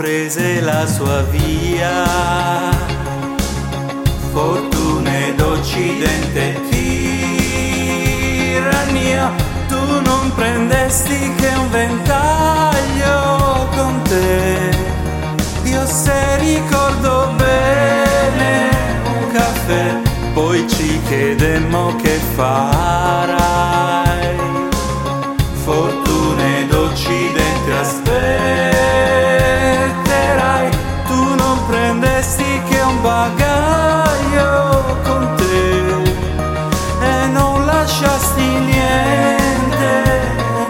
prese la sua via. fortuna ed occidente tirannia, tu non prendesti che un ventaglio con te. Io se ricordo bene poi ci chiedemmo che farai. Fortune d'Occidente aspetterai, tu non prendesti che un bagaglio con te e non lasciasti niente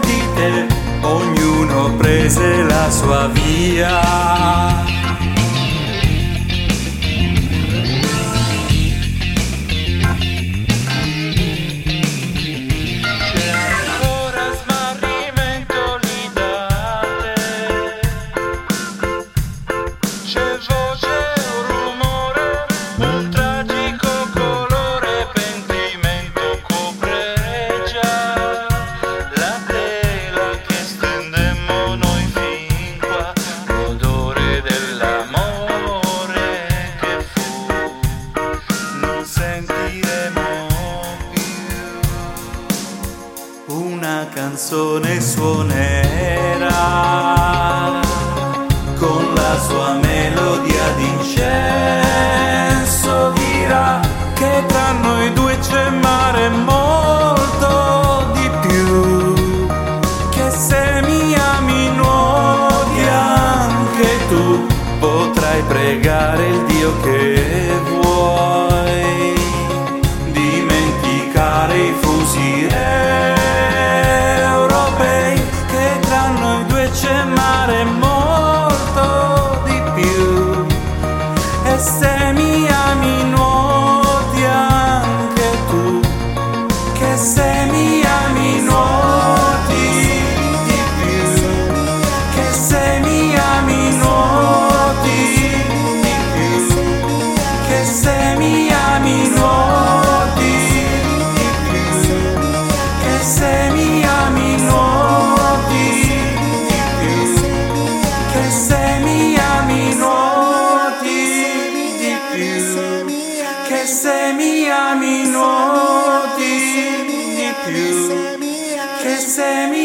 di te, ognuno prese la sua via. Canzone suonerà. Con la sua melodia d'incenso dirà che tra noi due c'è mare molto di più. Che se mi ami nuoti anche tu potrai pregare il Dio che semilla mi. you. Can say me.